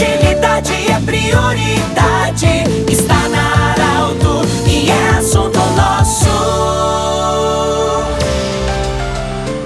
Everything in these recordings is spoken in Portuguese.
Agilidade é prioridade.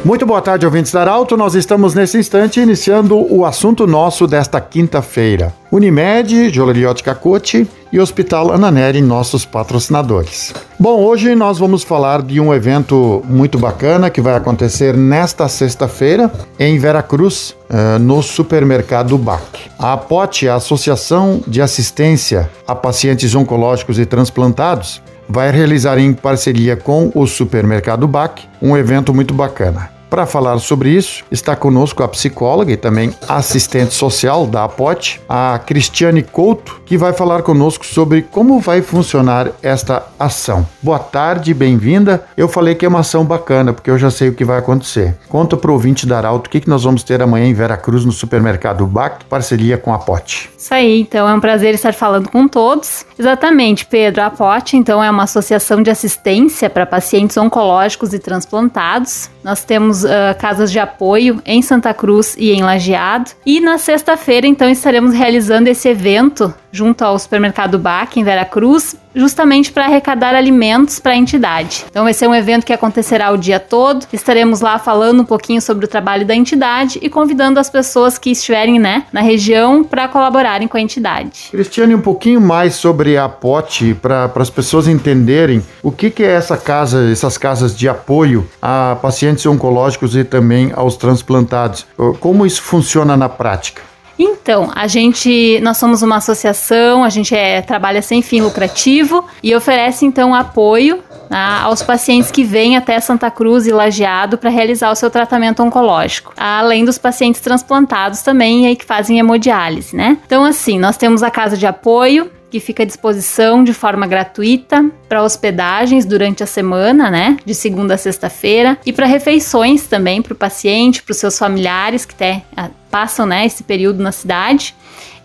Muito boa tarde, ouvintes da Arauto. Nós estamos nesse instante iniciando o assunto nosso desta quinta-feira. Unimed, Joleriot Cacote e Hospital Ananeri, nossos patrocinadores. Bom, hoje nós vamos falar de um evento muito bacana que vai acontecer nesta sexta-feira em Veracruz, eh, no supermercado BAC. A APOT, a Associação de Assistência a Pacientes Oncológicos e Transplantados, vai realizar em parceria com o supermercado BAC um evento muito bacana. Para falar sobre isso, está conosco a psicóloga e também assistente social da APOT, a Cristiane Couto, que vai falar conosco sobre como vai funcionar esta ação. Boa tarde, bem-vinda. Eu falei que é uma ação bacana, porque eu já sei o que vai acontecer. Conta para o ouvinte da Arauto o que, que nós vamos ter amanhã em Veracruz, no supermercado BAC, parceria com a APOT. Isso aí, então é um prazer estar falando com todos. Exatamente, Pedro. A APOT, então, é uma associação de assistência para pacientes oncológicos e transplantados. Nós temos uh, casas de apoio em Santa Cruz e em Lajeado. E na sexta-feira, então, estaremos realizando esse evento junto ao supermercado BAC em Veracruz, justamente para arrecadar alimentos para a entidade. Então vai ser um evento que acontecerá o dia todo. Estaremos lá falando um pouquinho sobre o trabalho da entidade e convidando as pessoas que estiverem, né, na região para colaborarem com a entidade. Cristiane, um pouquinho mais sobre a POT para as pessoas entenderem o que, que é essa casa, essas casas de apoio a pacientes oncológicos e também aos transplantados. Como isso funciona na prática? Então, a gente, nós somos uma associação, a gente é, trabalha sem fim lucrativo e oferece então apoio né, aos pacientes que vêm até Santa Cruz e Lajeado para realizar o seu tratamento oncológico, além dos pacientes transplantados também e que fazem hemodiálise, né? Então, assim, nós temos a casa de apoio que fica à disposição de forma gratuita para hospedagens durante a semana, né, de segunda a sexta-feira, e para refeições também para o paciente, para os seus familiares que até passam, né, esse período na cidade.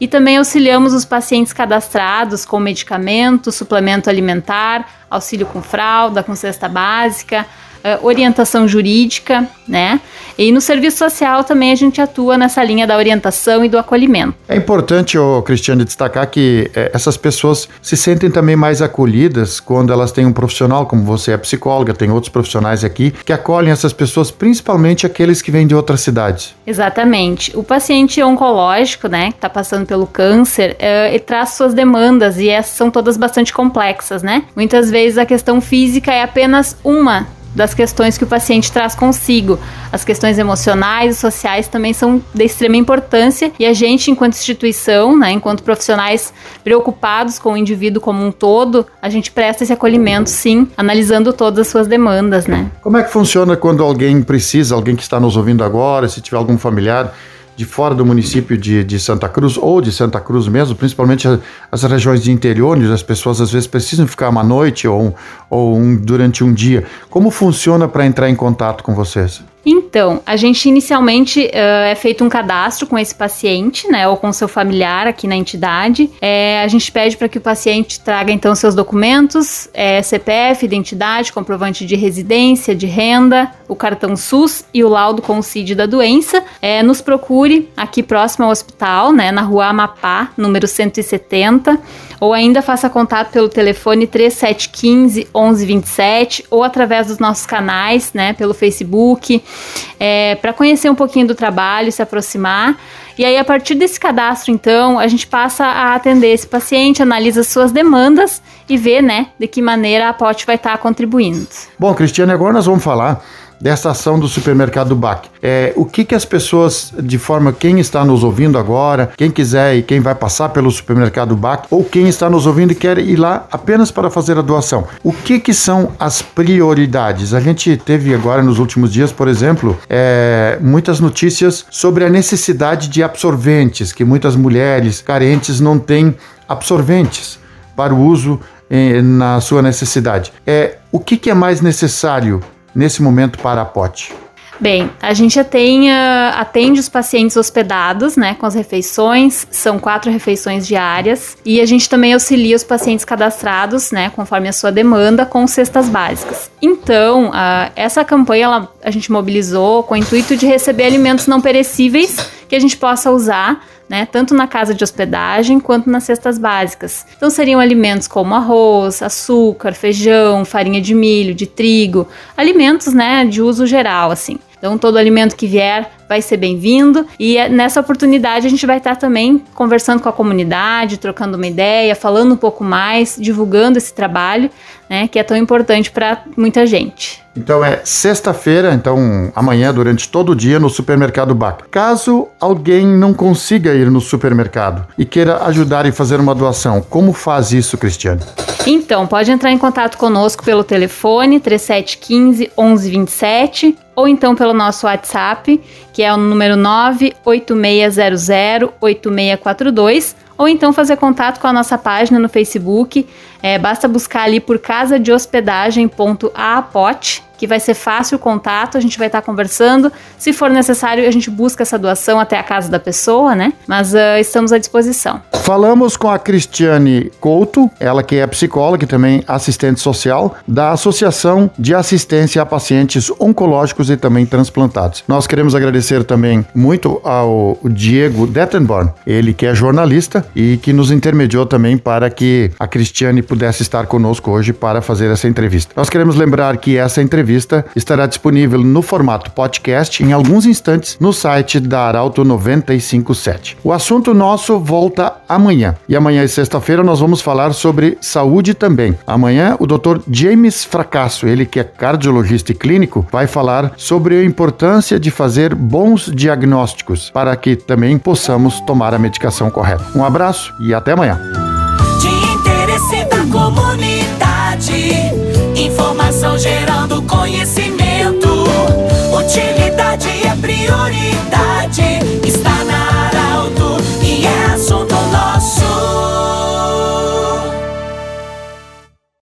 E também auxiliamos os pacientes cadastrados com medicamento, suplemento alimentar, auxílio com fralda, com cesta básica, uh, orientação jurídica, né? E no serviço social também a gente atua nessa linha da orientação e do acolhimento. É importante, oh, Cristiane, destacar que eh, essas pessoas se sentem também mais acolhidas quando elas têm um profissional, como você é psicóloga, tem outros profissionais aqui, que acolhem essas pessoas, principalmente aqueles que vêm de outras cidades. Exatamente. O paciente oncológico, né, que está passando pelo câncer, eh, ele traz suas demandas e essas são todas bastante complexas, né? Muitas vezes a questão física é apenas uma das questões que o paciente traz consigo. As questões emocionais e sociais também são de extrema importância e a gente, enquanto instituição, né, enquanto profissionais preocupados com o indivíduo como um todo, a gente presta esse acolhimento, sim, analisando todas as suas demandas, né? Como é que funciona quando alguém precisa, alguém que está nos ouvindo agora, se tiver algum familiar de fora do município de, de Santa Cruz ou de Santa Cruz mesmo, principalmente as, regiões de interior, onde as pessoas às vezes precisam ficar uma noite ou, ou um, durante um dia. Como funciona para entrar em contato com vocês? Então, a gente inicialmente uh, é feito um cadastro com esse paciente, né, ou com seu familiar aqui na entidade. É, a gente pede para que o paciente traga então seus documentos, é, CPF, identidade, comprovante de residência, de renda, o cartão SUS e o laudo com o CID da doença. É, nos procure aqui próximo ao hospital, né, na rua Amapá, número 170 ou ainda faça contato pelo telefone 3715 1127 ou através dos nossos canais, né, pelo Facebook, é, para conhecer um pouquinho do trabalho, se aproximar. E aí, a partir desse cadastro, então, a gente passa a atender esse paciente, analisa suas demandas e vê, né, de que maneira a POT vai estar tá contribuindo. Bom, Cristiane, agora nós vamos falar dessa ação do supermercado BAC. É, o que, que as pessoas, de forma, quem está nos ouvindo agora, quem quiser e quem vai passar pelo supermercado BAC, ou quem está nos ouvindo e quer ir lá apenas para fazer a doação, o que, que são as prioridades? A gente teve agora nos últimos dias, por exemplo, é, muitas notícias sobre a necessidade de absorventes, que muitas mulheres carentes não têm absorventes para o uso eh, na sua necessidade. É, o que, que é mais necessário nesse momento para a POT? Bem, a gente tem, uh, atende os pacientes hospedados, né, com as refeições, são quatro refeições diárias, e a gente também auxilia os pacientes cadastrados, né, conforme a sua demanda, com cestas básicas. Então, uh, essa campanha ela, a gente mobilizou com o intuito de receber alimentos não perecíveis que a gente possa usar né, tanto na casa de hospedagem quanto nas cestas básicas. Então seriam alimentos como arroz, açúcar, feijão, farinha de milho, de trigo, alimentos, né, de uso geral assim. Então todo alimento que vier vai ser bem-vindo e é, nessa oportunidade a gente vai estar também conversando com a comunidade, trocando uma ideia, falando um pouco mais, divulgando esse trabalho, né, que é tão importante para muita gente. Então é sexta-feira, então amanhã durante todo o dia no supermercado BAC. Caso alguém não consiga ir no supermercado e queira ajudar e fazer uma doação, como faz isso, Cristiane? Então, pode entrar em contato conosco pelo telefone 3715 1127 ou então pelo nosso WhatsApp, que é o número 98600 8642 ou então fazer contato com a nossa página no Facebook. É, basta buscar ali por casa de hospedagem.apote que vai ser fácil o contato, a gente vai estar conversando. Se for necessário, a gente busca essa doação até a casa da pessoa, né? Mas uh, estamos à disposição. Falamos com a Cristiane Couto, ela que é psicóloga e também assistente social da Associação de Assistência a Pacientes Oncológicos e também Transplantados. Nós queremos agradecer também muito ao Diego Dettenborn, ele que é jornalista e que nos intermediou também para que a Cristiane pudesse estar conosco hoje para fazer essa entrevista. Nós queremos lembrar que essa entrevista estará disponível no formato podcast em alguns instantes no site da Arauto 957. O assunto nosso volta amanhã. E amanhã, sexta-feira, nós vamos falar sobre saúde também. Amanhã, o Dr. James Fracasso, ele que é cardiologista e clínico, vai falar sobre a importância de fazer bons diagnósticos para que também possamos tomar a medicação correta. Um abraço e até amanhã. Interesse da comunidade. Informação gerando conhecimento.